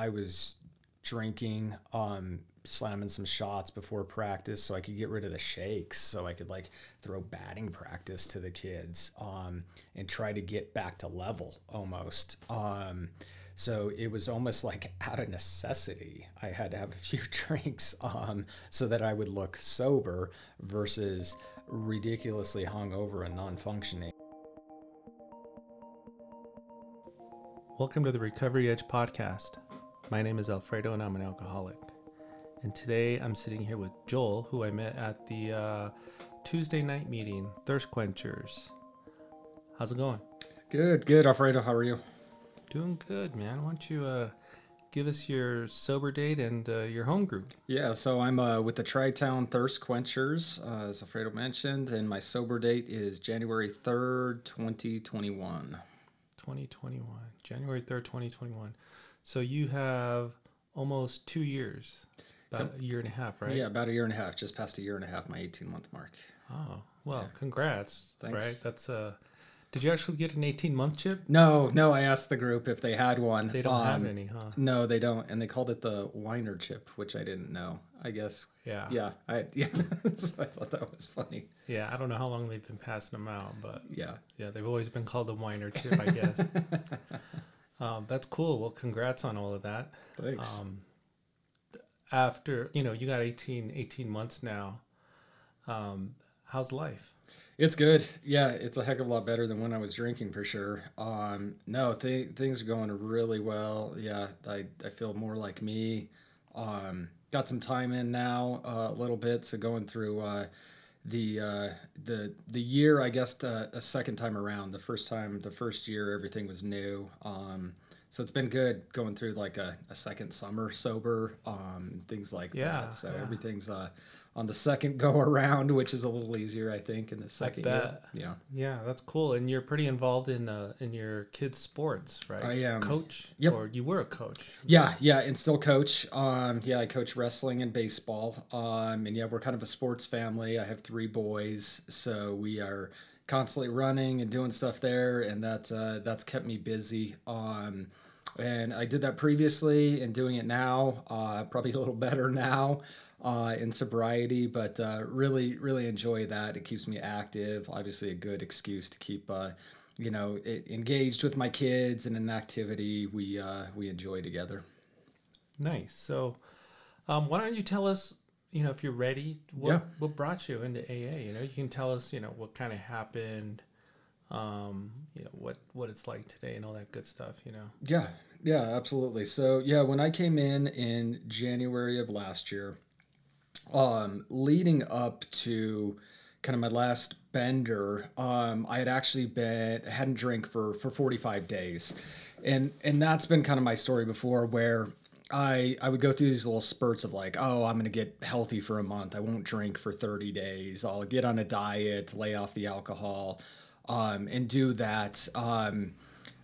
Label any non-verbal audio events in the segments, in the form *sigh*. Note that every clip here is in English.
I was drinking, um, slamming some shots before practice so I could get rid of the shakes so I could like throw batting practice to the kids um, and try to get back to level almost. Um, so it was almost like out of necessity. I had to have a *laughs* few drinks um, so that I would look sober versus ridiculously hungover and non functioning. Welcome to the Recovery Edge podcast. My name is Alfredo and I'm an alcoholic. And today I'm sitting here with Joel, who I met at the uh, Tuesday night meeting, Thirst Quenchers. How's it going? Good, good. Alfredo, how are you? Doing good, man. Why don't you uh, give us your sober date and uh, your home group? Yeah, so I'm uh, with the Tri Town Thirst Quenchers, uh, as Alfredo mentioned, and my sober date is January 3rd, 2021. 2021. January 3rd, 2021. So you have almost two years, about a year and a half, right? Yeah, about a year and a half, just past a year and a half, my 18 month mark. Oh, well, congrats. Thanks. Right? That's uh did you actually get an 18 month chip? No, no, I asked the group if they had one. They don't have Um, any, huh? No, they don't, and they called it the Weiner chip, which I didn't know. I guess. Yeah. Yeah, I *laughs* yeah. so I thought that was funny. Yeah, I don't know how long they've been passing them out, but Yeah. yeah, they've always been called the whiner chip, I guess. *laughs* um, that's cool. Well, congrats on all of that. Thanks. Um, after, you know, you got 18, 18 months now. Um, how's life? It's good. Yeah, it's a heck of a lot better than when I was drinking for sure. Um, no, th- things are going really well. Yeah, I, I feel more like me. Um, got some time in now, uh, a little bit. So going through uh, the uh, the the year, I guess, uh, a second time around. The first time, the first year, everything was new. Um, so it's been good going through like a, a second summer sober, um, things like Yeah, that. So yeah. everything's uh, on the second go *laughs* around, which is a little easier, I think, in the second year. Yeah. Yeah, that's cool. And you're pretty involved in uh, in your kids' sports, right? I am. Coach? Yep. Or you were a coach. Yeah, yeah, and still coach. Um, yeah, I coach wrestling and baseball. Um, and yeah, we're kind of a sports family. I have three boys, so we are constantly running and doing stuff there, and that uh, that's kept me busy. Um, and I did that previously, and doing it now, uh, probably a little *laughs* better now. Uh, in sobriety, but uh, really, really enjoy that. It keeps me active. Obviously, a good excuse to keep, uh, you know, it, engaged with my kids in an activity we uh, we enjoy together. Nice. So, um, why don't you tell us, you know, if you're ready, what Yeah. what brought you into AA? You know, you can tell us, you know, what kind of happened, um, you know, what what it's like today and all that good stuff. You know. Yeah, yeah, absolutely. So yeah, when I came in in January of last year, um, leading up to kind of my last bender, um, I had actually been hadn't drank for for forty five days, and and that's been kind of my story before where. I, I would go through these little spurts of like, oh, I'm going to get healthy for a month. I won't drink for 30 days. I'll get on a diet, lay off the alcohol, um, and do that. Um,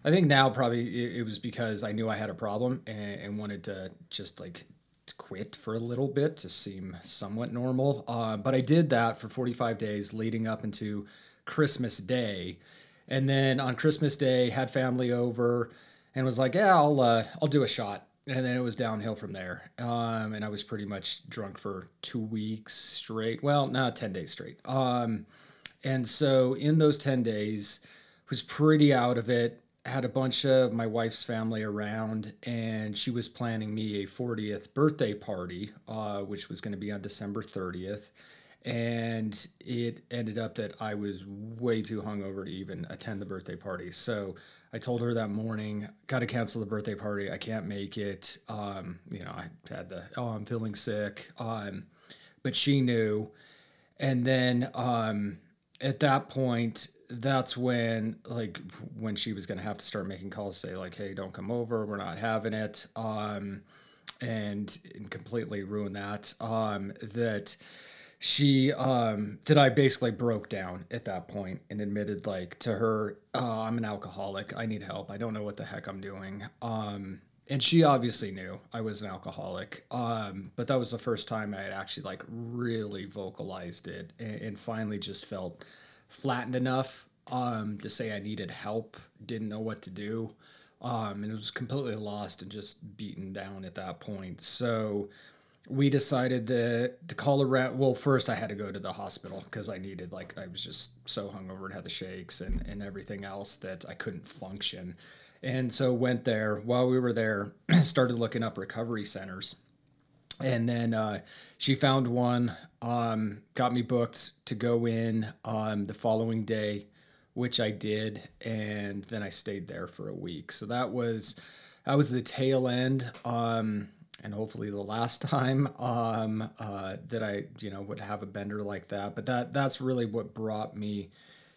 I think now probably it, was because I knew I had a problem and, and wanted to just like quit for a little bit to seem somewhat normal. Uh, but I did that for 45 days leading up into Christmas Day. And then on Christmas Day, had family over and was like, yeah, I'll, uh, I'll do a shot. And then it was downhill from there. Um, and I was pretty much drunk for two weeks straight. Well, no, 10 days straight. Um, and so in those 10 days, was pretty out of it. Had a bunch of my wife's family around, and she was planning me a 40th birthday party, uh, which was going to be on December 30th. And it ended up that I was way too hungover to even attend the birthday party. So I told her that morning, got to cancel the birthday party. I can't make it. Um, you know, I had the, oh, I'm feeling sick. Um, but she knew. And then um, at that point, that's when like when she was gonna have to start making calls, say like, "Hey, don't come over. We're not having it," um, and, and completely ruin that. Um, that she um, that I basically broke down at that point and admitted like to her, uh, "I'm an alcoholic. I need help. I don't know what the heck I'm doing." Um, and she obviously knew I was an alcoholic. Um, but that was the first time I had actually like really vocalized it and, and finally just felt flattened enough um, to say I needed help, didn't know what to do. Um, and it was completely lost and just beaten down at that point. So we decided that to call around. Well, first I had to go to the hospital because I needed like I was just so hungover and had the shakes and and everything else that I couldn't function. And so went there. While we were there, *clears throat* started looking up recovery centers. And then uh, she found one, um, got me booked to go in um, the following day, which I did, and then I stayed there for a week. So that was that was the tail end. Um, and hopefully the last *laughs* time um, uh, that I you know would have a bender like that. But that that's really what brought me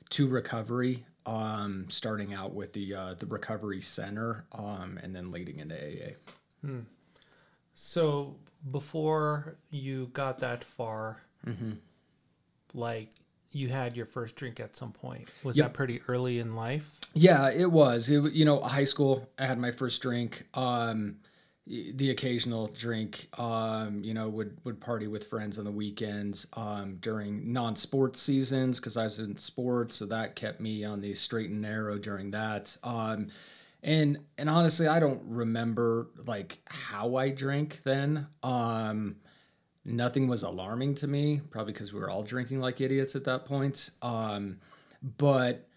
to recovery. Um, starting out with the uh, the recovery center, um, and then leading into AA. Hmm. So before you got that far, mm-hmm. like you had your first drink at some point. Was yep. that pretty early in life? Yeah, it was. It, you know, high school. I had my first drink. Um, the occasional drink um, you know would would party with friends on the weekends um, during non-sports seasons because i was in sports so that kept me on the straight and narrow during that um, and and honestly i don't remember like how i drank then um, nothing was alarming to me probably because we were all drinking like idiots at that point um, but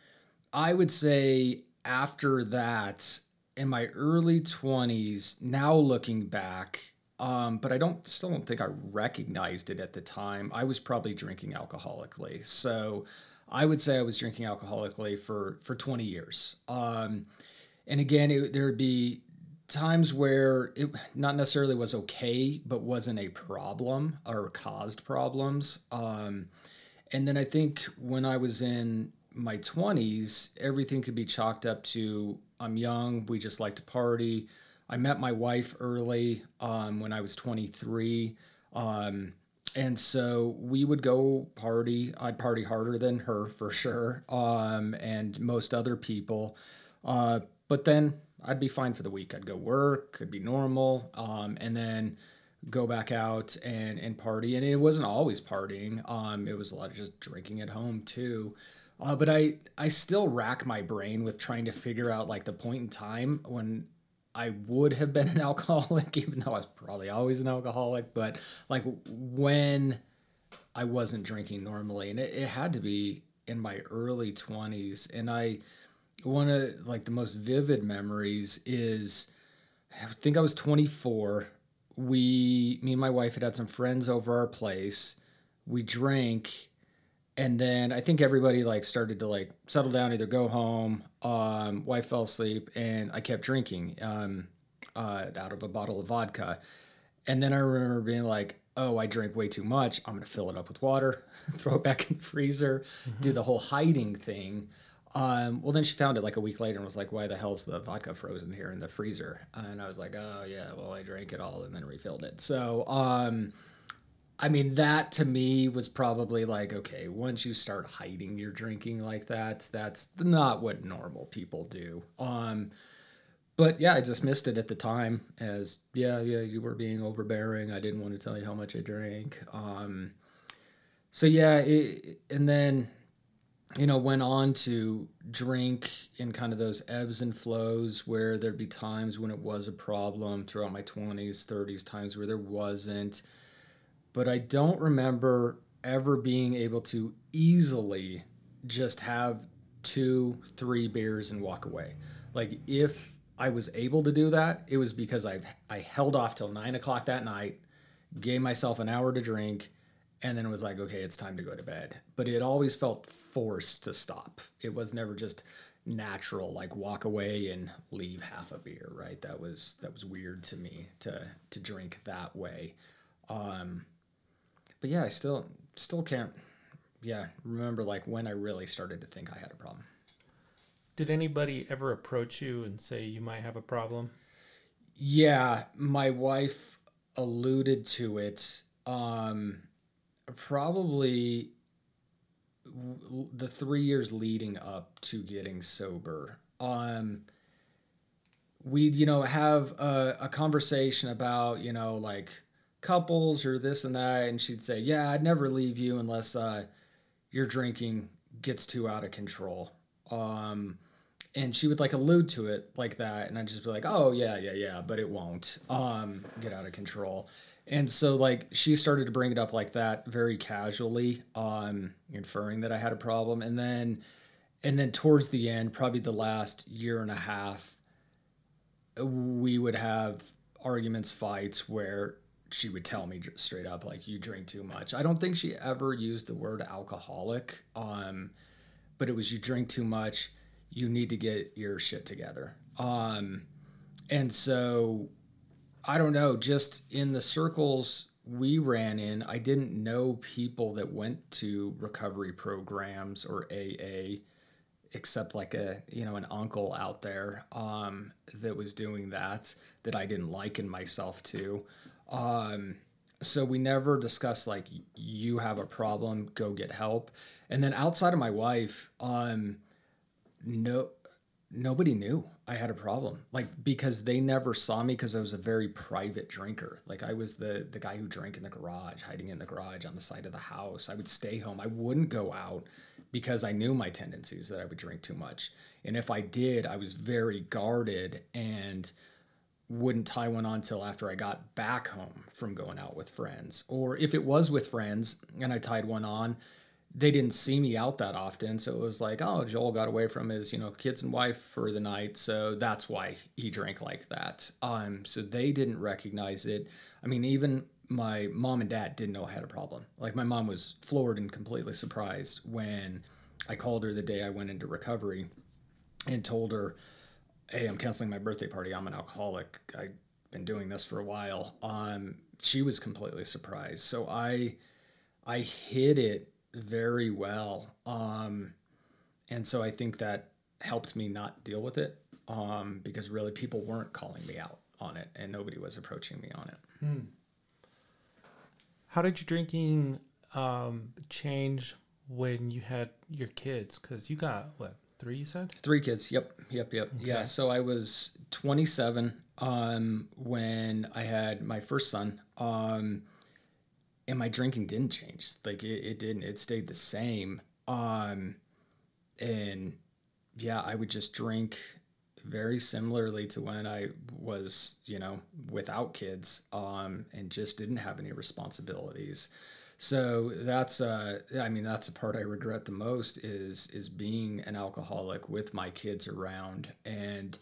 i would say after that in my early 20s, now looking back, um, but I don't still don't think I recognized it at the time. I was probably drinking alcoholically. So I would say I was drinking alcoholically for for 20 years. Um, and again, it, there would be times where it not necessarily was okay, but wasn't a problem or caused problems. Um, and then I think when I was in my 20s, everything could be chalked up to I'm young. We just like to party. I met my wife early um, when I was 23. Um, and so we would go party. I'd party harder than her for sure, um, and most other people. Uh, but then I'd be fine for the week. I'd go work, could be normal, um, and then go back out and, and party. And it wasn't always partying. Um, it was a lot of just drinking at home too. Uh, but I I still rack my brain with trying to figure out like the point in time when I would have been an *laughs* alcoholic, even though I was probably always an alcoholic. But like when I wasn't drinking normally, and it, it had to be in my early twenties. And I one of like the most vivid memories is I think I was twenty four. We me and my wife had had some friends over our place. We drank and then I think everybody like started to like settle down, either go home. Um, wife fell asleep, and I kept drinking um, uh, out of a bottle of vodka. And then I remember being like, "Oh, I drank way too much. I'm gonna fill it up with water, *laughs* throw it back in the freezer, mm-hmm. do the whole hiding thing." Um, well, then she found it like a week later and was like, "Why the hell's the vodka frozen here in the freezer?" And I was like, "Oh yeah, well I drank it all and then refilled it." So. Um, I mean, that to me was probably like, okay, once you start hiding your drinking like that, that's not what normal people do. Um, but yeah, I just missed it at the time as, yeah, yeah, you were being overbearing. I didn't want to tell you how much I drank. Um, so yeah, it, and then, you know, went on to drink in kind of those ebbs and flows where there'd be times when it was a problem throughout my 20s, 30s, times where there wasn't but I don't remember ever being able to easily just have two, three beers and walk away. Like if I was able to do that, it was because I've I held off till nine o'clock that night, gave myself an hour to drink, and then it was like, okay, it's time to go to bed. But it always felt forced to stop. It was never just natural, like walk away and leave half a beer, right? That was that was weird to me to to drink that way. Um, but yeah, I still still can't yeah, remember like when I really started to think I had a problem. Did anybody ever approach you and say you might have a problem? Yeah, my wife alluded to it. Um, probably the three years leading up to getting sober. Um, we'd you know have a, a conversation about you know like couples or this and that and she'd say yeah i'd never leave you unless uh, your drinking gets too out of control um, and she would like allude to it like that and i'd just be like oh yeah yeah yeah but it won't um get out of control and so like she started to bring it up like that very casually um inferring that i had a problem and then and then towards the end probably the last year and a half we would have arguments fights where she would tell me straight up like you drink too much i don't think she ever used the word alcoholic um but it was you drink too much you need to get your shit together. Um, and so I don't know, just in the circles we ran in, I didn't know people that went to recovery programs or AA except like a you know an uncle out there um, that was doing that that I didn't liken myself to. Um, so we never discussed like you have a problem, go get help. And then outside of my wife, um, no nobody knew I had a problem. Like because they never saw me because I was a very private drinker. Like I was the the guy who drank in the garage, hiding in the garage on the side of the house. I would stay home. I wouldn't go out because I knew my tendencies that I would drink too much. And if I did, I was very guarded and wouldn't tie one on till after I got back home from going out with friends. Or if it was with friends and I tied one on, they didn't see me out that often. So it was like, oh, Joel got away from his, you know, kids and wife for the night. So that's why he drank like that. Um, so they didn't recognize it. I mean, even my mom and dad didn't know I had a problem. Like my mom was floored and completely surprised when I called her the day I went into recovery and told her, hey, I'm canceling my birthday party. I'm an alcoholic. I've been doing this for a while. Um, she was completely surprised. So I, I hid it very well. Um, and so I think that helped me not deal with it um, because really people weren't calling me out on it and nobody was approaching me on it. Hmm. How did your drinking um, change when you had your kids? Because you got what three? You said three kids. Yep, yep, yep. Okay. Yeah. So I was 27 um, when I had my first son. Um, and my drinking didn't change. Like it, it didn't. It stayed the same. Um, and yeah, I would just drink very similarly to when I was, you know, without kids, um, and just didn't have any responsibilities. So that's uh, I mean that's the part I regret the most is is being an alcoholic with my kids around and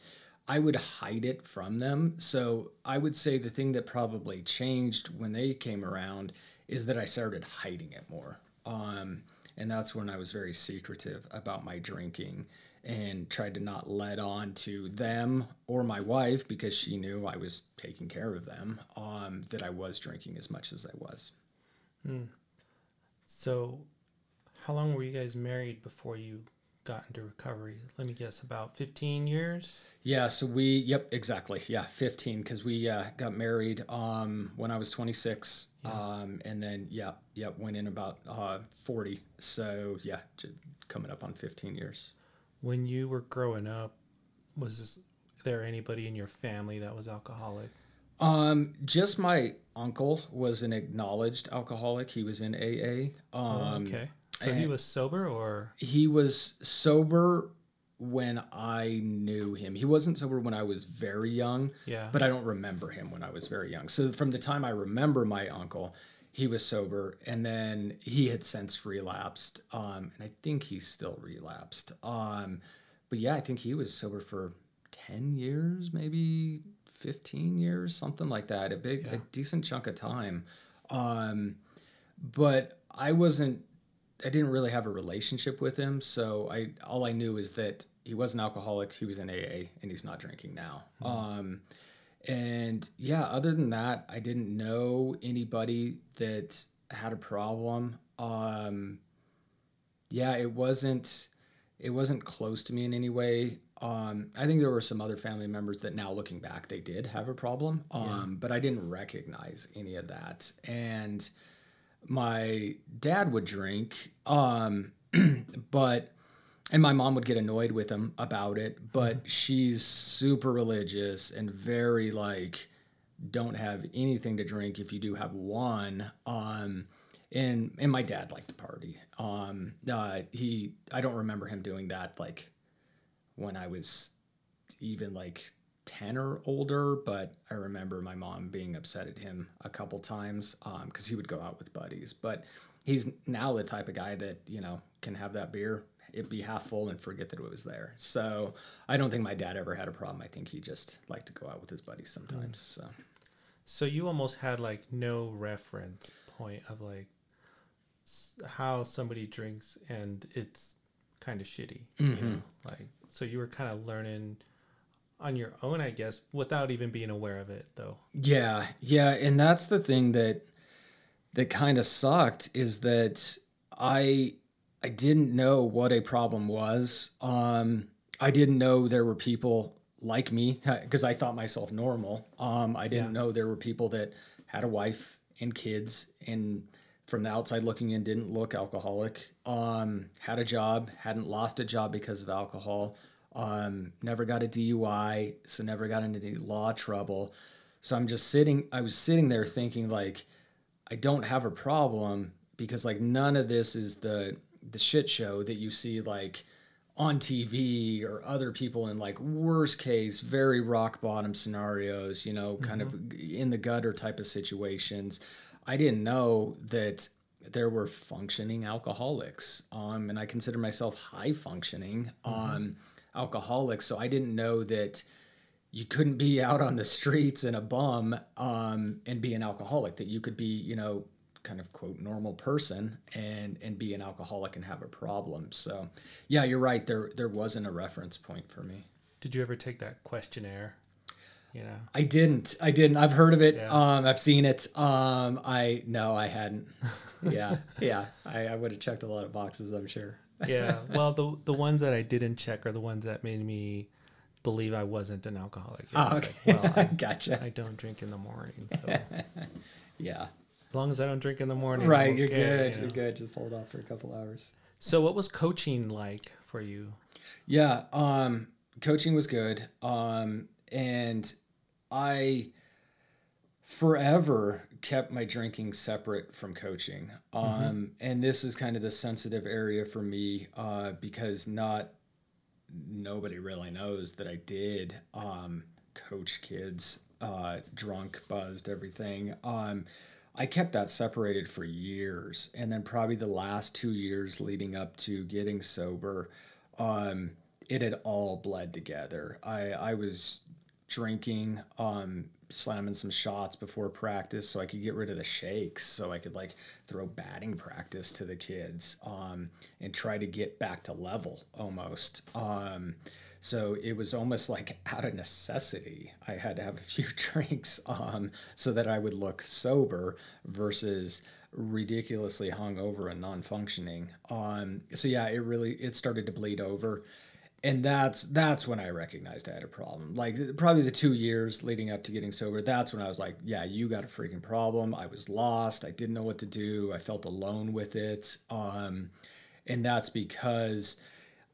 I would hide it from them. So I would say the thing that probably changed when they came around is that I started hiding it more. Um, and that's when I was very secretive about my drinking and tried to not let on to them or my wife because she knew I was taking care of them um, that I was drinking as much as I was. Hmm. So, how long were you guys married before you got into recovery? Let me guess, about 15 years? Yeah, so we, yep, exactly. Yeah, 15, because we uh, got married um, when I was 26. Yeah. Um, and then, yeah, yeah, went in about uh, 40. So, yeah, coming up on 15 years. When you were growing up, was there anybody in your family that was alcoholic? Um, just my uncle was an acknowledged alcoholic. He was in AA. Um, oh, okay. So he was sober or he was sober when I knew him. He wasn't sober when I was very young. Yeah. But I don't remember him when I was very young. So from the time I remember my uncle, he was sober and then he had since relapsed. Um, and I think he's still relapsed. Um, but yeah, I think he was sober for 10 years, maybe 15 years, something like that. A big, yeah. a decent chunk of time. Um, but I wasn't I didn't really have a relationship with him, so I all I knew is that he was an alcoholic. He was in AA, and he's not drinking now. Mm-hmm. Um, and yeah, other than that, I didn't know anybody that had a problem. Um, yeah, it wasn't it wasn't close to me in any way. Um, I think there were some other family members that now looking back, they did have a problem, um, yeah. but I didn't recognize any of that. And my dad would drink, um, *clears throat* but and my mom would get annoyed with him about it. But mm-hmm. she's super religious and very like, don't have anything to drink if you do have one. Um, and and my dad liked to party. Um, uh, he I don't remember him doing that like when I was even like 10 or older, but I remember my mom being upset at him a couple times because um, he would go out with buddies. But he's now the type of guy that, you know, can have that beer, it be half full and forget that it was there. So I don't think my dad ever had a problem. I think he just liked to go out with his buddies sometimes. So. So you almost had like no reference point of like how somebody drinks and it's kind of shitty. Mm-hmm. You know? Like so you were kind of learning on your own, I guess, without even being aware of it, though. Yeah, yeah, and that's the thing that that kind of sucked is that I I didn't know what a problem was. Um, I didn't know there were people like me *laughs* because I thought myself normal. Um, I didn't yeah. know there were people that had a wife and kids and from the outside looking in didn't look alcoholic. Um, had a job, hadn't lost a job because of alcohol. Um, never got a DUI, so never got into any law trouble. So I'm just sitting. I was sitting there thinking like, I don't have a problem because like none of this is the the shit show that you see like on TV or other people in like worst case, very rock bottom scenarios, you know, kind mm-hmm. of in the gutter type of situations. I didn't know that there were functioning alcoholics. Um, and I consider myself high functioning. Mm-hmm. Um, alcoholic, so I didn't know that you couldn't be *laughs* out on the streets in a bum um, and be an alcoholic. That you could be, you know, kind of quote normal person and and be an alcoholic and have a problem. So, yeah, you're right. There there wasn't a reference point for me. Did you ever take that questionnaire? You know, I didn't. I didn't. I've heard of it. Yeah. Um, I've seen it. Um, I no, I hadn't. *laughs* yeah, yeah. I, I would have checked a lot of boxes. I'm sure yeah. Well, the the ones that I didn't check are the ones that made me believe I wasn't an alcoholic. Oh, okay. Like, well, *laughs* I, gotcha. I don't drink in the morning, so *laughs* yeah. As long as I don't drink in the morning, right? you're good. You are good. Just hold off for a couple hours. So, what was coaching like for you? Yeah, um, coaching was good, um, and I forever kept my drinking separate from coaching. Mm-hmm. Um, mm-hmm. And this is kind of the sensitive area for me uh, because not nobody really knows that I did um, coach kids, uh, drunk, buzzed, everything. Um, I kept that separated for years. And then, probably the last two years leading up to getting sober, um, it had all bled together. I, I was drinking um, slamming some shots before practice so I could get rid of the shakes so I could like throw batting practice to the kids um, and try to get back to level almost. Um, so it was almost like *laughs* out of necessity. I had to have a few *laughs* drinks um, so that I would look sober versus ridiculously hungover and non-functioning. Um, so yeah, it really it started to bleed over and that's that's when I recognized I had a problem. Like probably the two years leading up to getting sober, that's when I was like, yeah, you got a freaking problem. I was lost. I didn't know what to do. I felt alone with it, um, and that's because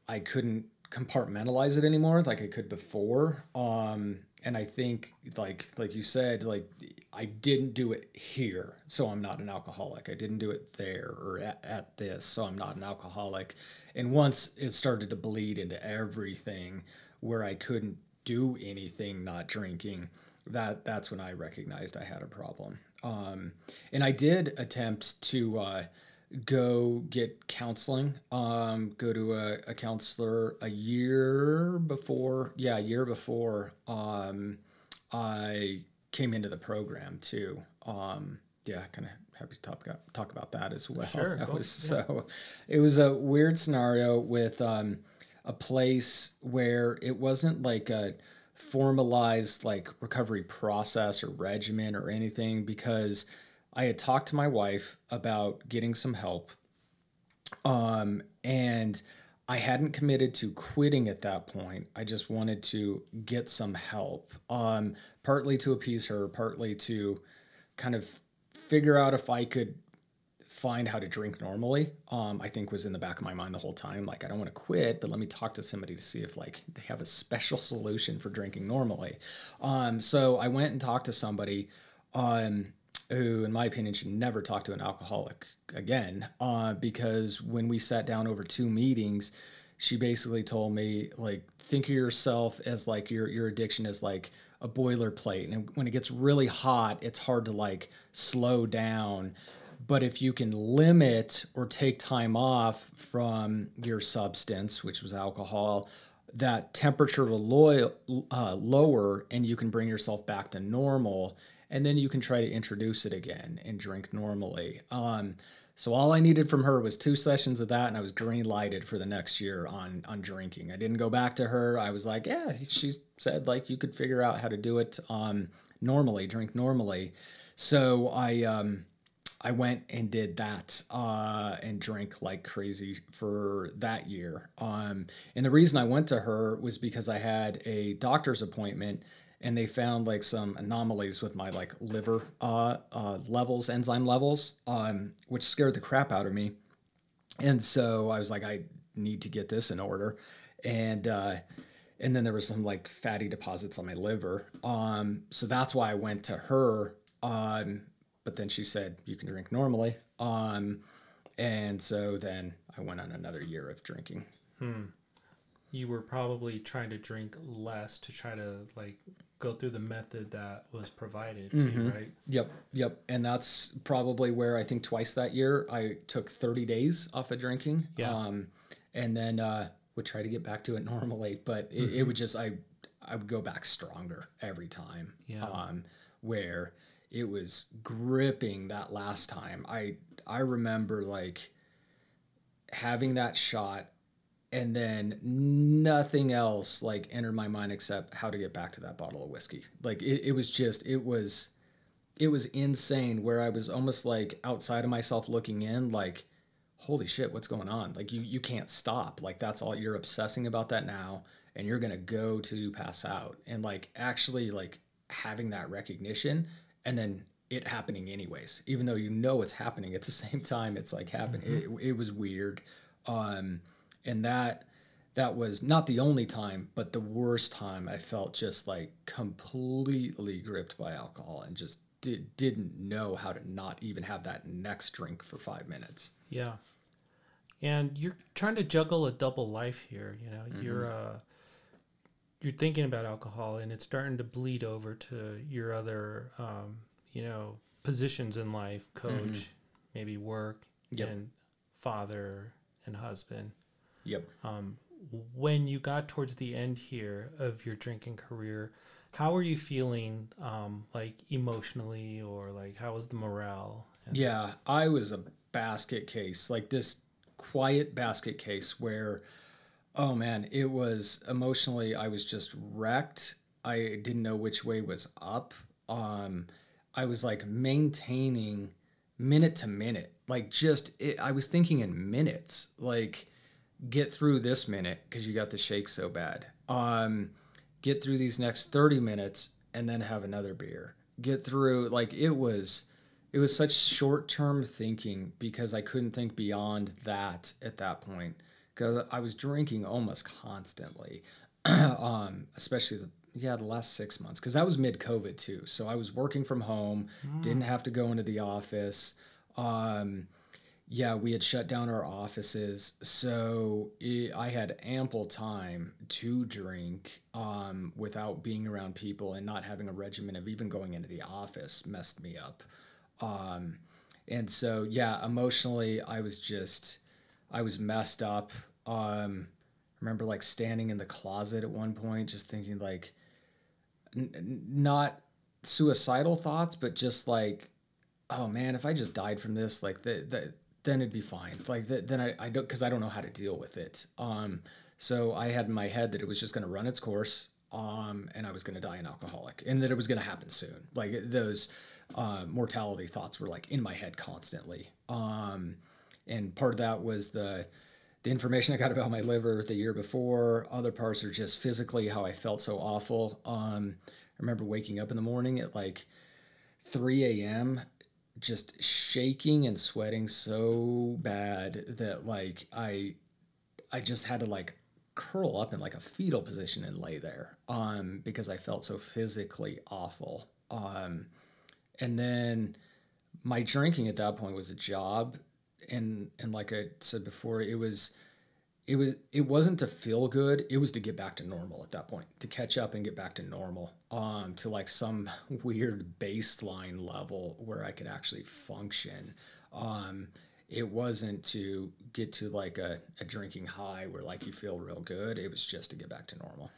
I couldn't compartmentalize it anymore like I could before. Um, and I think like like you said, like I didn't do it here, so I'm not an alcoholic. I didn't do it there or at, at this, so I'm not an alcoholic. And once it started to bleed into everything where I couldn't do anything not drinking, that that's when I recognized I had a problem. Um, and I did attempt to uh, go get counseling, um, go to a, a counselor a year before, yeah, a year before um, I came into the program too. Um, yeah, kind of happy to talk about, talk about that as well. Sure, that was yeah. so. It was a weird scenario with um, a place where it wasn't like a formalized like recovery process or regimen or anything because I had talked to my wife about getting some help, um, and I hadn't committed to quitting at that point. I just wanted to get some help, um, partly to appease her, partly to kind of figure out if I could find how to drink normally. Um, I think was in the back of my mind the whole time. Like I don't want to quit, but let me talk to somebody to see if like they have a special *laughs* solution for drinking normally. Um, so I went and talked to somebody. Um, who, in my opinion, should never talk to an alcoholic again. Uh, because when we sat down over two meetings, she basically told me like think of yourself as like your your addiction is like a boilerplate and when it gets really hot it's hard to like slow down but if you can limit or take time off from your substance which was alcohol that temperature will low, uh, lower and you can bring yourself back to normal and then you can try to introduce it again and drink normally um, so all I needed from her was two sessions of that, and I was green lighted for the next year on on drinking. I didn't go back to her. I was like, yeah, she said like you could figure out how to do it um, normally, drink normally. So I um, I went and did that uh, and drank like crazy for that year. Um, and the reason I went to her was because I had a doctor's appointment and they found like some anomalies with my like liver uh, uh, levels, enzyme levels, um, which scared the crap out of me. And so I was like, I need to get this in order, and uh, and then there was some like fatty deposits on my liver. Um, so that's why I went to her. Um, but then she said you can drink normally. Um, and so then I went on another year of drinking. Hmm. You were probably trying to drink less to try to like go through the method that was provided mm-hmm. you, right? Yep, yep. And that's probably where I think twice that year I took 30 days off of drinking. Yeah. Um, and then uh, would try to get back to it *laughs* normally, but it, mm-hmm. it, would just I I would go back stronger every time. Yeah. Um, where it was gripping that last time. I I remember like having that shot and then nothing else like entered my mind except how to get back to that bottle of whiskey. Like it, it was just it was it was insane where i was almost like outside of myself looking in like holy shit what's going on? Like you you can't stop. Like that's all you're obsessing about that now and you're gonna go to pass out. And like actually like having that recognition and then it happening anyways even though you know it's happening at the *laughs* same time it's like happening. Mm-hmm. it, it was weird. Um and that that was not the only time but the worst time i felt just like completely gripped by alcohol and just did, didn't know how to not even have that next drink for five minutes yeah and you're trying to juggle a double life here you know mm-hmm. you're uh you're thinking about alcohol and it's starting to bleed over to your other um, you know positions in life coach mm-hmm. maybe work yep. and father and husband Yep. Um, when you got towards the end here of your drinking career, how were you feeling, um, like emotionally, or like how was the morale? yeah, I was a basket case, like this quiet basket case where, oh man, it was emotionally, I was just wrecked. I didn't know which way was up. Um, I was like maintaining minute to minute, like just it, I was thinking in minutes, like get through this minute because you got the shake so bad. Um, get through these next 30 minutes and then have another beer. Get through like it was it was such short-term thinking because I couldn't think beyond that at that point cuz I was drinking almost constantly. *clears throat* um, especially the yeah, the last 6 months cuz that was mid COVID too. So I was working from home, mm. didn't have to go into the office. Um, yeah, we had shut down our offices, so it, I had ample time to drink um, without being around people and not having a regimen of even going into the office messed me up. Um, and so, yeah, emotionally, I was just, I was messed up. Um, remember like standing in the closet at one point, just thinking like, n- not suicidal thoughts, but just like, oh man, if I just died from this, like the, the then it'd be fine. Like th- then I, I don't because I don't know how to deal with it. Um, so I had in my head that it was just going to run its course, um, and I was going to die an alcoholic, and that it was going to happen soon. Like those uh, mortality thoughts were like in my head constantly. Um, and part of that was the the information I got about my liver the year before. Other parts are just physically how I felt so awful. Um, I remember waking up in the morning at like 3 a.m just shaking and sweating so bad that like I I just had to like curl up in like a fetal position and lay there um because I felt so physically awful. Um and then my drinking at that point was a job and and like I said before it was it was it wasn't to feel good it was to get back to normal at that point to catch up and get back to normal um to like some *laughs* weird baseline level where i could actually function. Um it wasn't to get to like a, a drinking high where like you feel real good it was just to get back to normal.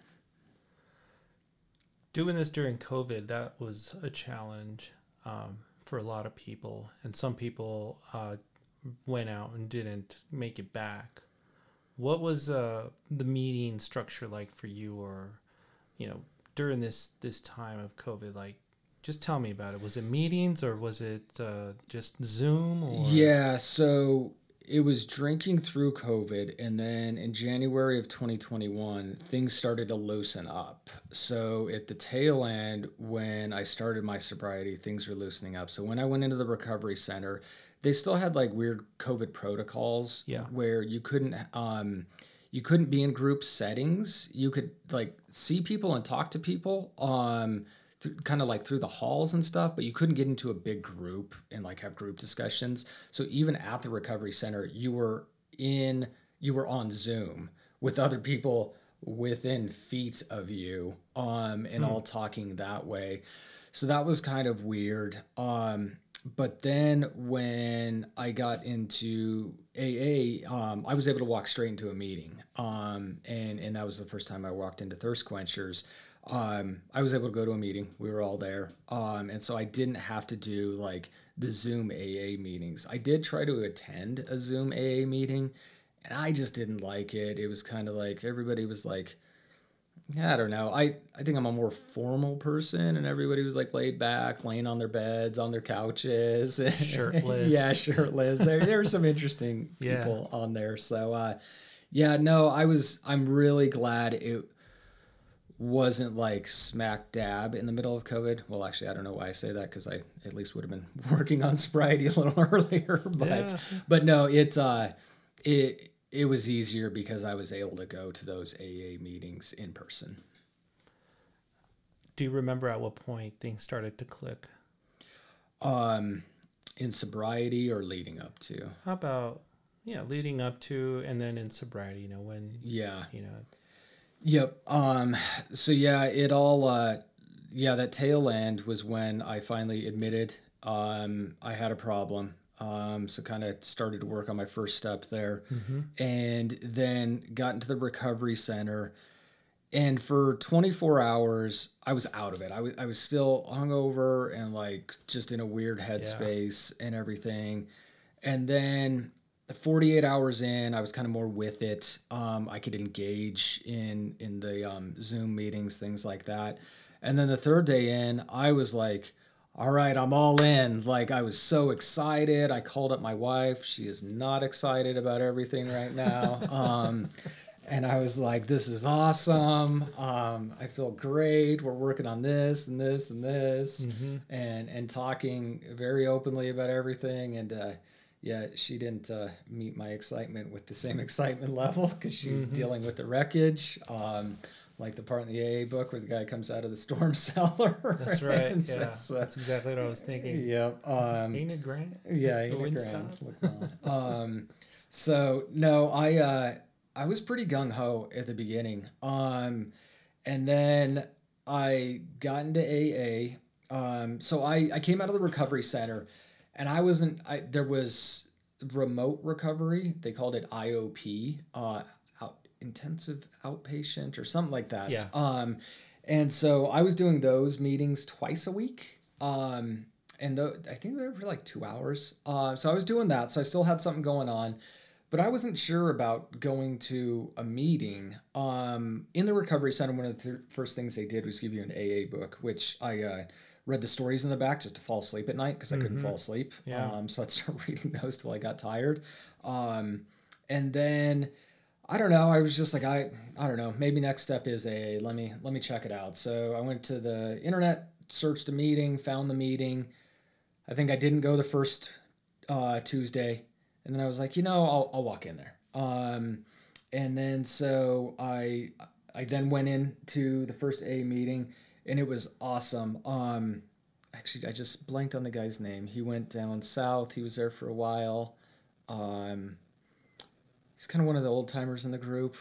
Doing this during covid that was a challenge um, for a lot of people and some people uh, went out and didn't make it back what was uh, the meeting structure like for you, or you know, during this this time of COVID? Like, just tell me about it. Was it meetings or was it uh, just Zoom? Or? Yeah, so it was drinking through COVID, and then in January of 2021, things started to loosen up. So at the tail end, when I started my sobriety, things were loosening up. So when I went into the recovery center, they still had like weird COVID protocols yeah. where you couldn't um, you couldn't be in group settings. You could like see people and talk to people um, th- kind of like through the halls and stuff, but you couldn't get into a big group and like have group discussions. So even at the recovery center, you were in you were on Zoom with other people within feet of you um, and mm. all talking that way. So that was kind of weird. Um, but then when I got into AA, um, I was able to walk straight into a meeting. Um, and, and that was the first time I walked into Thirst Quenchers. Um, I was able to go to a meeting. We were all there. Um, and so I didn't have to do like the Zoom AA meetings. I did try to attend a Zoom AA meeting and I just didn't like it. It was kind of like everybody was like, I don't know. I, I think I'm a more formal person, and everybody was like laid back, laying on their beds, on their couches, *laughs* shirtless. yeah, shirtless. There, there are some interesting *laughs* people yeah. on there. So, uh, yeah, no, I was. I'm really glad it wasn't like smack dab in the middle of COVID. Well, actually, I don't know why I say that because I at least would have been *laughs* working on sobriety a little earlier. But, yeah. but no, it, uh, it it was easier because I was able to go to those AA meetings in person. Do you remember at what point things started to click? Um, in sobriety or leading up to? How about yeah, leading up to and then in sobriety, you know, when Yeah. You know. Yep. Um so yeah, it all uh yeah, that tail end was when I finally admitted um I had a problem um, so kind of started to work on my first step there, mm-hmm. and then got into the recovery center. And for 24 hours, I was out of it. I was I was still hungover and like just in a weird headspace yeah. and everything. And then 48 hours in, I was kind of more with it. Um, I could engage in in the um, Zoom meetings, things like that. And then the third day in, I was like, all right, I'm all in. Like, I was so excited. I called up my wife. She is not excited about everything right now. *laughs* Um, and I was like, this is awesome. Um, I feel great. We're working on this and this and this mm-hmm. and, and talking very openly about everything. And, uh, yeah, she didn't uh, meet my excitement with the same *laughs* excitement level because she's mm-hmm. dealing with the wreckage. Um, like the part in the AA book where the guy comes out of the storm *laughs* cellar. That's right. yeah, says, uh, that's exactly what I was thinking. Yep. Um, Ain't it grand. Yeah, Ain't it grand. *laughs* um, so no, I uh, I was pretty gung ho at the beginning, um, and then I got into AA. Um, so I I came out of the recovery center, and I wasn't. I there was remote recovery. They called it IOP. Uh, intensive outpatient or something like that. Yeah. Um, and so I was doing those meetings twice a week. Um, and the, I think they were like two hours. Uh, so I was doing that. So I still had something going on, but I wasn't sure about going to a meeting. Um, in the recovery center, one of the th- first things they did was give you an AA book, which I uh, read the stories in the back just to fall asleep at night because I mm-hmm. couldn't fall asleep. Yeah. Um, so I'd start *laughs* reading those till I got tired. Um, and then I don't know. I was just like I I don't know. Maybe next step is a let me let me check it out. So I went to the internet, searched a meeting, found the meeting. I think I didn't go the first uh, Tuesday, and then I was like, you know, I'll I'll walk in there. Um, and then so I I then went into the first A meeting, and it was awesome. Um, actually, I just blanked on the guy's name. He went down south. He was there for a while. Um, he's kind of one of the old timers in the group.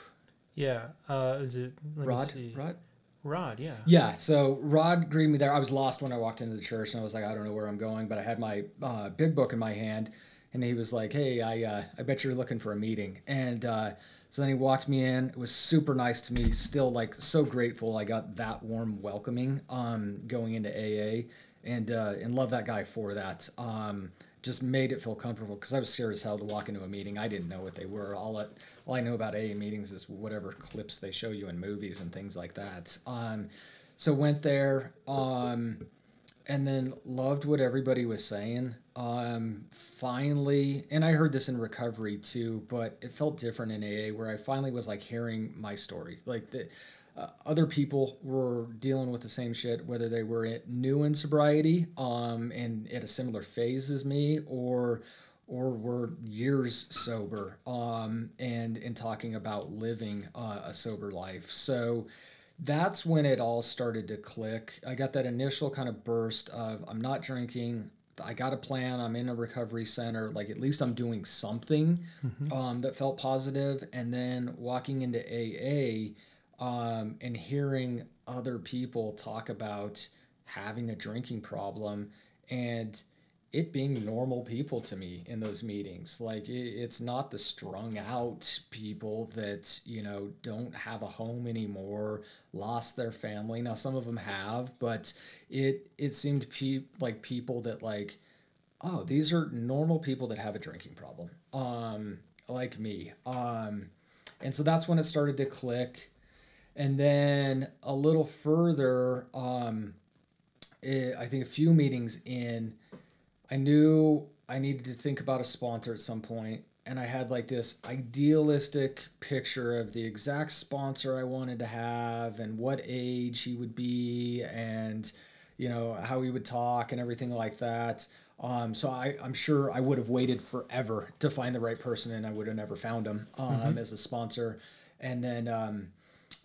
Yeah. Uh, is it Rod. Rod. Rod, yeah. Yeah, so Rod greeted me there. I was lost when I walked into the church, and I was like, I don't know where I'm going, but I had my uh, big book in my hand, and he was like, Hey, I uh, I bet you're looking for a meeting, and uh, so then he walked me in. It was super nice to me. Still, like, so grateful I got that warm welcoming um, going into AA, and uh, and love that guy for that. Um, just made it feel comfortable because I was scared as hell to walk into a meeting. I didn't know what they were. All that, all I know about AA meetings is whatever clips they show you in movies and things like that. Um, so went there, um, and then loved what everybody was saying. Um, finally, and I heard this in recovery too, but it felt different in AA where I finally was like hearing my story, like the. Uh, other people were dealing with the same shit, whether they were new in sobriety um, and at a similar phase as me, or or were years sober um, and and talking about living uh, a sober life. So that's when it all started to click. I got that initial kind of burst of I'm not drinking. I got a plan. I'm in a recovery center. Like at least I'm doing something um, that felt positive. And then walking into AA um, and hearing other people talk about having a drinking problem and it being normal people to me in those meetings. Like it, it's not the strung out people that you know don't have a home anymore lost their family. Now some of them have but it it seemed pe- like people that like oh these are normal people that have a drinking problem um like me. Um and so that's when it started to click and then a little further, um, it, I think a few meetings in, I knew I needed to think about a sponsor at some point, and I had like this idealistic picture of the exact sponsor I wanted to have and what age he would be and you know how he would talk and everything like that. Um, so I, I'm sure I would have waited forever to find the right person, and I would have never found him um, mm-hmm. as a sponsor. And then um,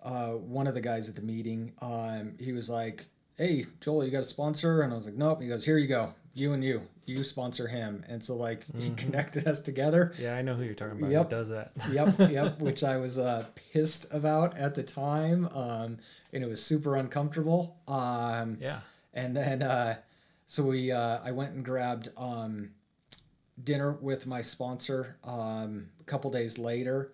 uh, one of the guys at the meeting, um, he was like, "Hey, Joel, you got a sponsor?" And I was like, "Nope." He goes, "Here you go, you and you, you sponsor him." And so like mm-hmm. he connected us together. Yeah, I know who you're talking about. Yep, does that. yep, *laughs* yep. Which I was uh, pissed about at the time, um, and it was super uncomfortable. Um, yeah. And then uh, so we, uh, I went and grabbed um, dinner with my sponsor um, a couple days later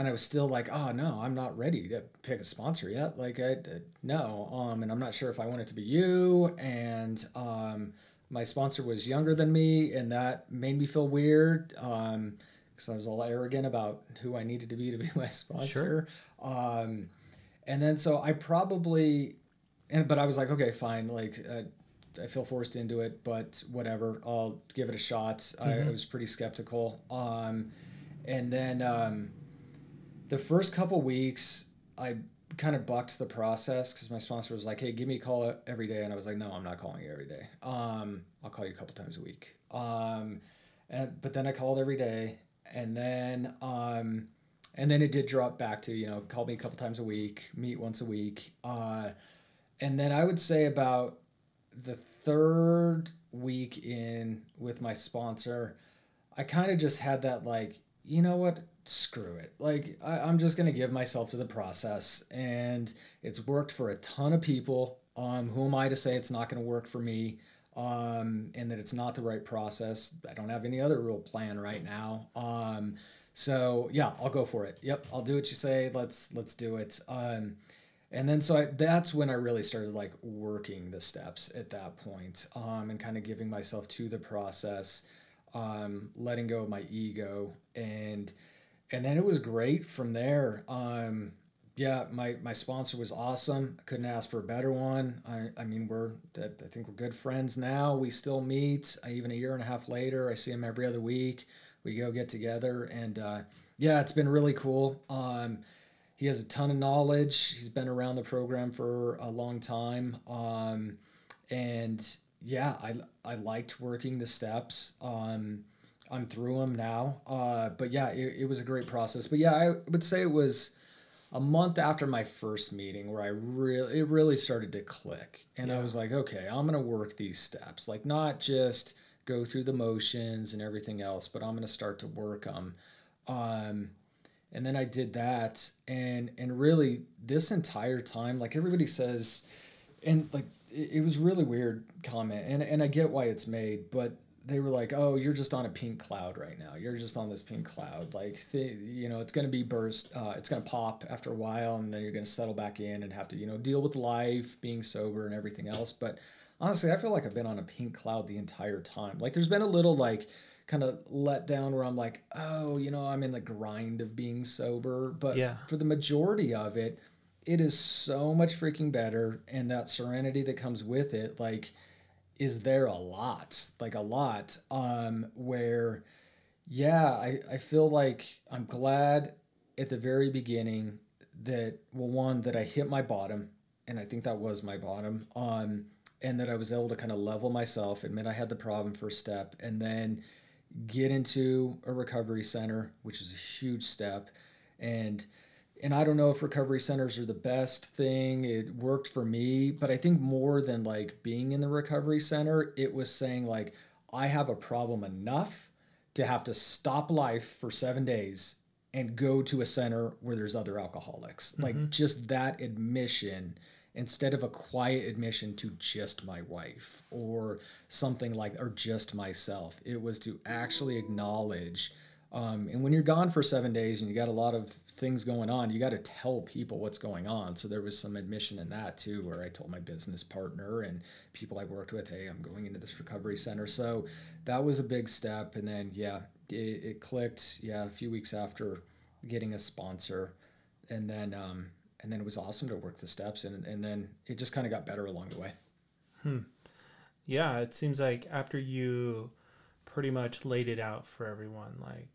and I was still like, oh no, I'm not ready to pick a sponsor yet. Like I no, um, and I'm not sure if I want it to be you. And um, my sponsor was younger than me, and that made me feel weird. Um, because I was all arrogant about who I needed to be to be *laughs* my sponsor. Sure. Um, and then so I probably, and but I was like, okay, fine, like. Uh, I feel forced into it, but whatever. I'll give it a shot. Mm-hmm. I, I, mm-hmm. was pretty skeptical. Um, and then um, the first couple weeks, I kind of bucked the process because my sponsor was like, "Hey, give me a call every day," and I was like, "No, I'm not calling you every day. Um, I'll call you a couple times a week." Um, and but then I called every day, and then um, and then it did drop back to you know call me a couple times a week, meet once a week, uh, and then I would say about the third week in with my sponsor, I kind of just had that like, you know what, screw it. Like, I, I'm just going to give myself to the process. And it's worked for a ton of people. Um, who am I to say it's not going to work for me? Um, and that it's not the right process. I don't have any other real plan right now. Um, so yeah, I'll go for it. Yep, I'll do what you say. Let's let's do it. Um, and then so I, that's when I really started like working the steps at that point, um, and kind of giving myself to the process, um, letting go of my ego, and and then it was great from there. Um, yeah, my, my sponsor was awesome. I couldn't ask for a better one. I, I mean, we're, I think we're good friends now. We still meet. I, even a year and a half later, I see him every other week. We go get together. And uh, yeah, it's been really cool. Um, he has a ton of knowledge. He's been around the program for a long time. Um, and yeah, I, I liked working the steps. Um, I'm through them now. Uh, but yeah, it, it was a great process. But yeah, I would say it was a month after my first meeting where I really it really started to click, and yeah. I was like, okay, I'm gonna work these steps, like not just go through the motions and everything else, but I'm gonna start to work them. Um, and then I did that, and and really this entire time, like everybody says, and like it, it was really weird comment, and and I get why it's made, but they were like, "Oh, you're just on a pink cloud right now. You're just on this pink cloud. Like, th- you know, it's gonna be burst. Uh, it's gonna pop after a while, and then you're gonna settle back in and have to, you know, deal with life, being sober, and everything else." But honestly, I feel like I've been on a pink cloud the entire time. Like, there's been a little like kind of let down where I'm like, "Oh, you know, I'm in the grind of being sober," but Yeah. for the majority of it, it is so much freaking better, and that serenity that comes with it, like is there a lot like a lot um where yeah i i feel like i'm glad at the very beginning that well one that i hit my bottom and i think that was my bottom um and that i was able to kind of level myself admit i had the problem first step and then get into a recovery center which is a huge step and and I don't know if recovery centers are the best thing. It worked for me, but I think more than like being in the recovery center, it was saying like I have a problem enough to have to stop life for 7 days and go to a center where there's other alcoholics. Mm-hmm. Like just that admission instead of a quiet admission to just my wife or something like or just myself. It was to actually acknowledge um, and when you're gone for seven days and you got a lot of things going on, you got to tell people what's going on. So there was some admission in that too, where I told my business partner and people I worked with, hey, I'm going into this recovery center. So that was a big step. And then, yeah, it, it clicked. Yeah, a few weeks after getting a sponsor. And then, um, and then it was awesome to work the steps. And, and then it just kind of got better along the way. Hmm. Yeah, it seems like after you pretty much laid it out for everyone, like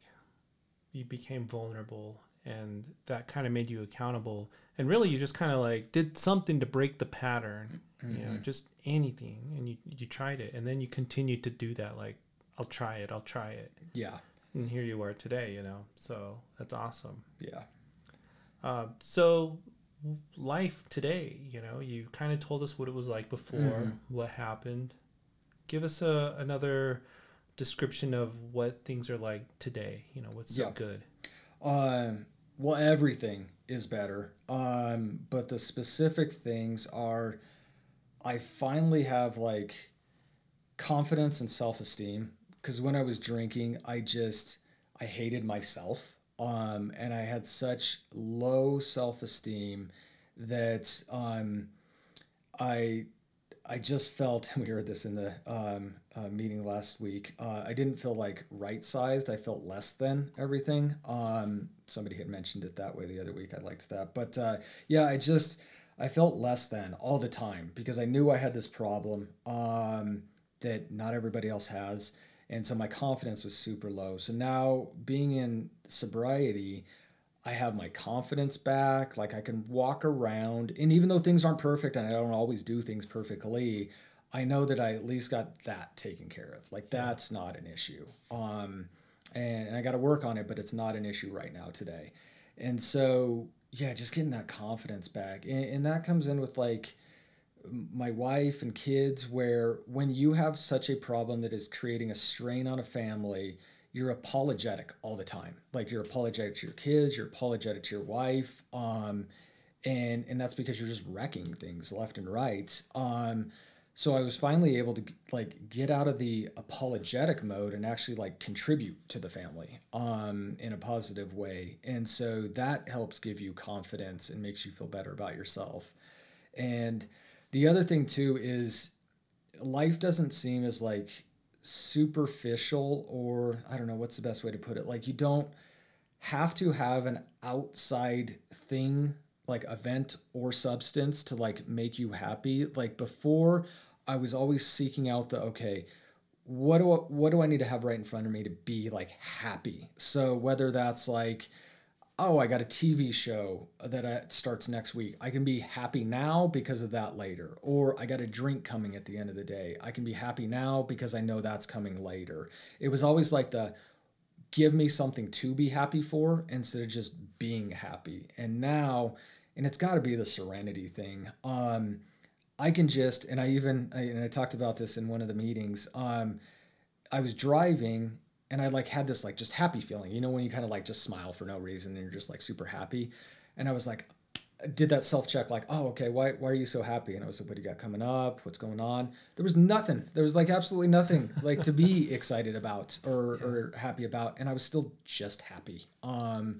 you became vulnerable and that kind of made you accountable. And really you just kind of like did something to break the pattern, you know, just anything and you you tried it and then you continued to do that like I'll try it, I'll try it. Yeah. And here you are today, you know. So that's awesome. Yeah. Uh, so life today, you know, you kind of told us what it was like before, Mm-hmm. what happened. Give us a another description of what things are like today. You know, what's so good. Um, well, everything is better. Um, but the specific things are, I finally have like confidence and self esteem. Because when I was drinking, I just I hated myself. Um, and I had such low self esteem that um, I I just felt *laughs* we heard this in the um, uh, meeting last week. Uh, I didn't feel like right sized. I felt less than everything. Um, somebody had mentioned it that way the other week. I liked that, but uh, yeah, I just I felt less than all the time because I knew I had this problem um, that not everybody else has, and so my confidence was super low. So now being in sobriety. I have my confidence back. Like I can walk around, and even though things aren't perfect and I don't always do things perfectly, I know that I at least got that taken care of. Like that's not an issue. Um, and, and I got to work on it, but it's not an issue right now today. And so, yeah, just getting that confidence back, and, and that comes in with like my wife and kids where when you have such a problem that is creating a strain on a family you're apologetic all the time. Like you're apologetic to your kids you're apologetic to your wife um, and and that's because you're just wrecking things left and right. Um, so i was finally able to like get out of the apologetic mode and actually like contribute to the family um, in a positive way. And so that helps give you confidence and makes you feel better about yourself. And the other thing too is life doesn't seem as like superficial or I don't know what's the best way to put it. Like you don't have to have an outside thing like event or substance to like make you happy. Like before I was always seeking out the okay, what do I, what do I need to have right in front of me to be like happy? So whether that's like oh, I got a TV show that uh, starts next week. I can be happy now because of that later. Or I got a drink coming at the end of the day. I can be happy now because I know that's coming later. It was always like the give me something to be happy for instead of just being happy. And now, and it's got to be the serenity thing. Um, I can just, and I even, and I talked about this in one of the meetings. Um, I was driving and I like had this like just happy feeling, you know, when you kind of like just smile for no reason and you're just like super happy. And I was like, did that self check like, oh, okay, why, why are you so happy? And I was like, what do you got coming up? What's going on? There was nothing. There was like absolutely nothing like to be *laughs* excited about or, yeah. or happy about. And I was still just happy. Um,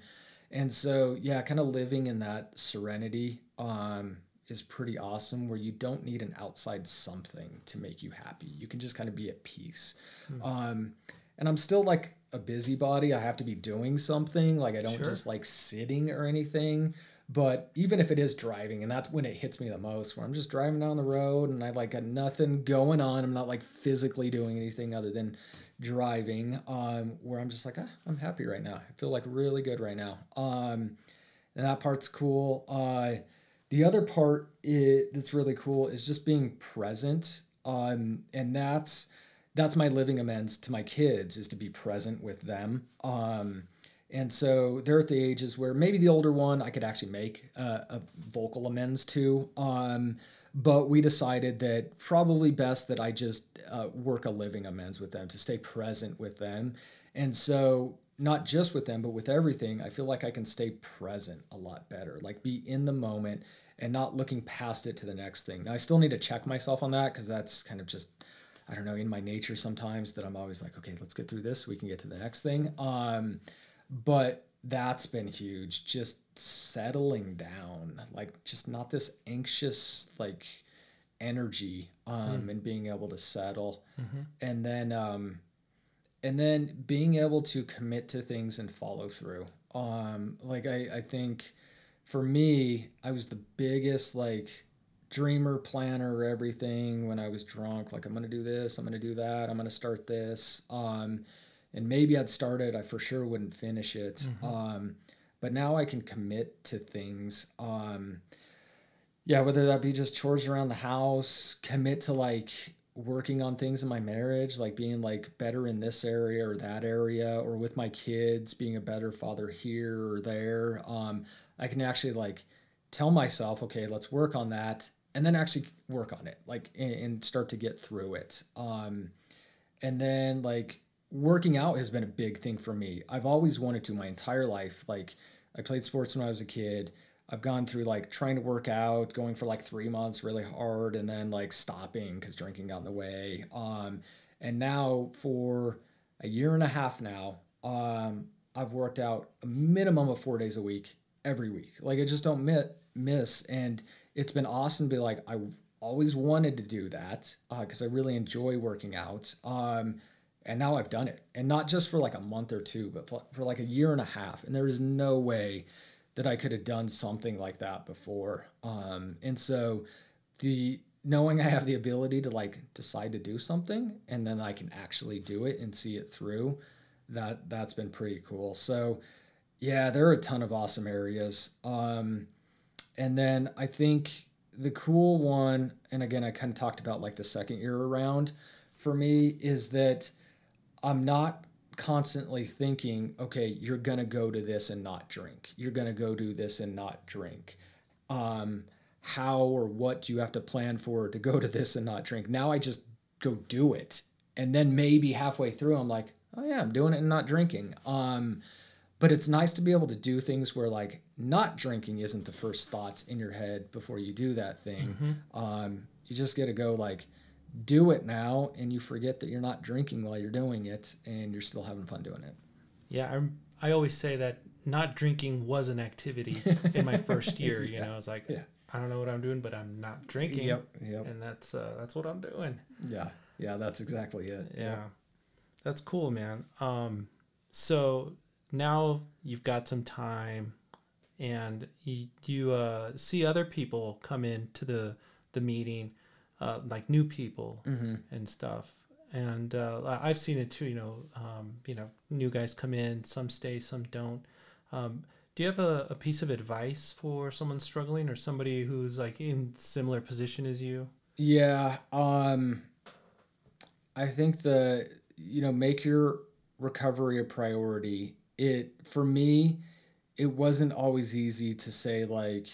and so, yeah, kind of living in that serenity um, is pretty awesome where you don't need an outside something to make you happy. You can just kind of be at peace. Mm. Um, and I'm still like a busybody. I have to be doing something. Like I don't sure. just like sitting or anything. But even if it is driving, and that's when it hits me the most, where I'm just driving down the road and I like got nothing going on. I'm not like physically doing anything other than driving. Um, where I'm just like, ah, I'm happy right now. I feel like really good right now. Um, and that part's cool. Uh, the other part it, that's really cool is just being present. Um, and that's that's my living amends to my kids is to be present with them. Um, and so they're at the ages where maybe the older one I could actually make uh, a vocal amends to. Um, but we decided that probably best that I just uh, work a living amends with them to stay present with them. And so not just with them, but with everything, I feel like I can stay present a lot better, like be in the moment and not looking past it to the next thing. Now, I still need to check myself on that because that's kind of just, I don't know, in my nature sometimes that I'm always like, okay, let's get through this. So we can get to the next thing. Um, but that's been huge just settling down like just not this anxious like energy um mm. and being able to settle mm-hmm. and then um and then being able to commit to things and follow through um like i i think for me i was the biggest like dreamer planner everything when i was drunk like i'm gonna do this i'm gonna do that i'm gonna start this um and maybe I'd start it, I for sure wouldn't finish it. Mm-hmm. Um, but now I can commit to things. Um, yeah, whether that be just chores around the house, commit to like working on things in my marriage, like being like better in this area or that area, or with my kids, being a better father here or there. Um, I can actually like tell myself, okay, let's work on that, and then actually work on it, like and, and start to get through it. Um, and then like working out has been a big thing for me. I've always wanted to my entire life. Like I played sports when I was a kid. I've gone through like trying to work out, going for like three months really hard, and then like stopping because drinking got in the way. Um, and now for a year and a half now, um, I've worked out a minimum of four days a week every week. Like I just don't miss, and it's been awesome to be like I always wanted to do that because uh, I really enjoy working out. Um, and now I've done it. And not just for like a month or two, but for, for like a year and a half. And there is no way that I could have done something like that before. Um, and so the knowing I have the ability to like decide to do something and then I can actually do it and see it through, that that's been pretty cool. So yeah, there are a ton of awesome areas. Um, and then I think the cool one, and again, I kind of talked about like the second year around for me, is that I'm not constantly thinking, okay, you're going to go to this and not drink. You're going to go do this and not drink. Um, how or what do you have to plan for to go to this and not drink? Now I just go do it. And then maybe halfway through, I'm like, oh yeah, I'm doing it and not drinking. Um, but it's nice to be able to do things where like not drinking isn't the first thoughts in your head before you do that thing. Mm-hmm. Um, you just get to go like, do it now and you forget that you're not drinking while you're doing it and you're still having fun doing it. Yeah, I'm, I always say that not drinking was an activity in my first *laughs* year. You yeah. know, it's like yeah. I don't know what I'm doing, but I'm not drinking. Yep, yep. And that's uh, that's what I'm doing. Yeah, yeah, that's exactly it. Yeah, yep. that's cool, man. Um, so now you've got some time, and you you uh, see other people come into the the meeting uh, like new people mm-hmm. and stuff. And uh, I've seen it too. You know, um, you know, new guys come in, some stay, some don't. Um, do you have a, a piece of advice for someone struggling or somebody who's like in similar position as you? Yeah, um, I think the you know make your recovery a priority. It for me, it wasn't always easy to say like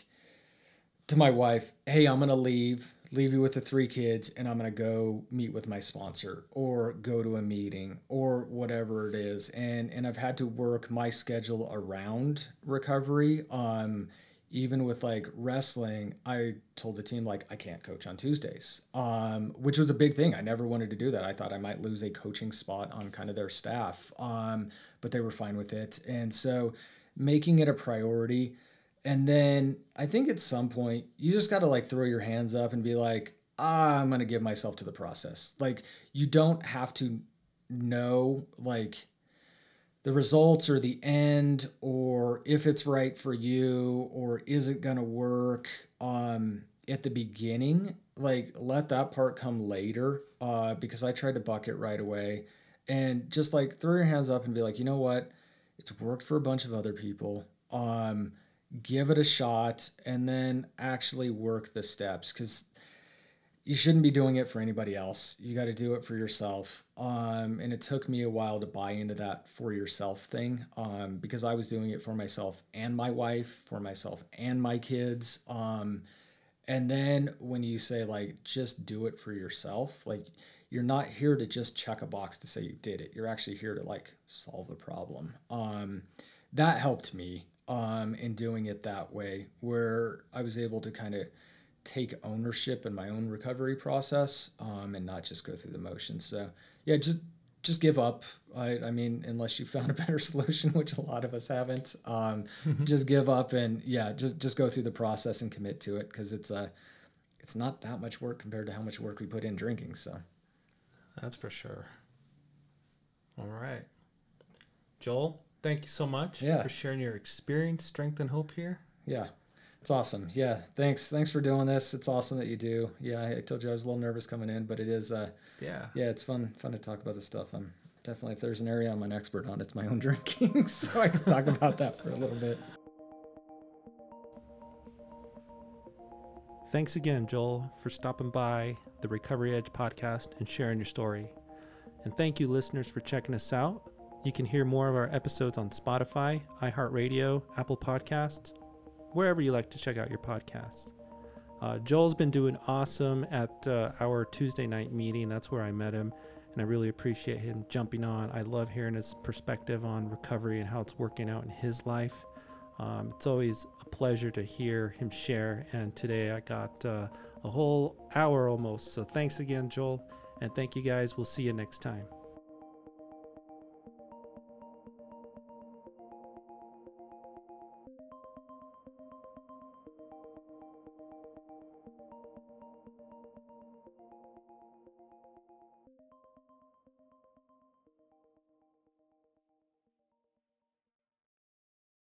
to my wife, hey, I'm going to leave, leave you with the three kids, and I'm going to go meet with my sponsor or go to a meeting or whatever it is. And, and I've had to work my schedule around recovery. Um, even with like wrestling, I told the team like I can't coach on Tuesdays, um, which was a big thing. I never wanted to do that. I thought I might lose a coaching spot on kind of their staff, um, but they were fine with it. And so, making it a priority, and then I think at some point you just got to like throw your hands up and be like, ah, I'm gonna give myself to the process. Like you don't have to know like the results or the end or if it's right for you or is it going to work um, at the beginning. Like let that part come later uh, because i tried to buck it right away. And just like throw your hands up and be like you know what it's worked for a bunch of other people um, give it a shot and then actually work the steps because you shouldn't be doing it for anybody else. You got to do it for yourself. Um, and it took me a while to buy into that for yourself thing um, because I was doing it for myself and my wife, for myself and my kids. Um, and then when you say, like, just do it for yourself, like, you're not here to just check a box to say you did it. You're actually here to, like, solve a problem. Um, that helped me um, in doing it that way, where I was able to kind of take ownership in my own recovery process um, and not just go through the motions. So yeah, just just give up. I, I mean, unless you found a better *laughs* solution, which a lot of us haven't, um, mm-hmm. *laughs* just give up and yeah, just just go through the process and commit to it because it's a it's not that much work compared to how much work we put in drinking. So that's for sure. All right, Joel, thank you so much yeah. for sharing your experience, strength, and hope here. Yeah, it's awesome. Yeah. Thanks. Thanks for doing this. It's awesome that you do. Yeah. I told you I was a little nervous coming in, but it is, uh, yeah. Yeah. It's fun, fun to talk about this stuff. I'm definitely, if there's an area I'm an expert on, it's my own *laughs* drinking. *laughs* so I can talk about that for a little bit. Thanks again, Joel, for stopping by the Recovery Edge podcast and sharing your story. And thank you, listeners, for checking us out. You can hear more of our episodes on Spotify, iHeartRadio, Apple Podcasts, wherever you like to check out your podcasts. Uh, Joel's been doing awesome at uh, our Tuesday night meeting. That's where I met him, and I really appreciate him jumping on. I love hearing his perspective on recovery and how it's working out in his life. Um, it's always a pleasure to hear him share, and today I got uh, a whole hour almost. So thanks again, Joel, and thank you guys. We'll see you next time.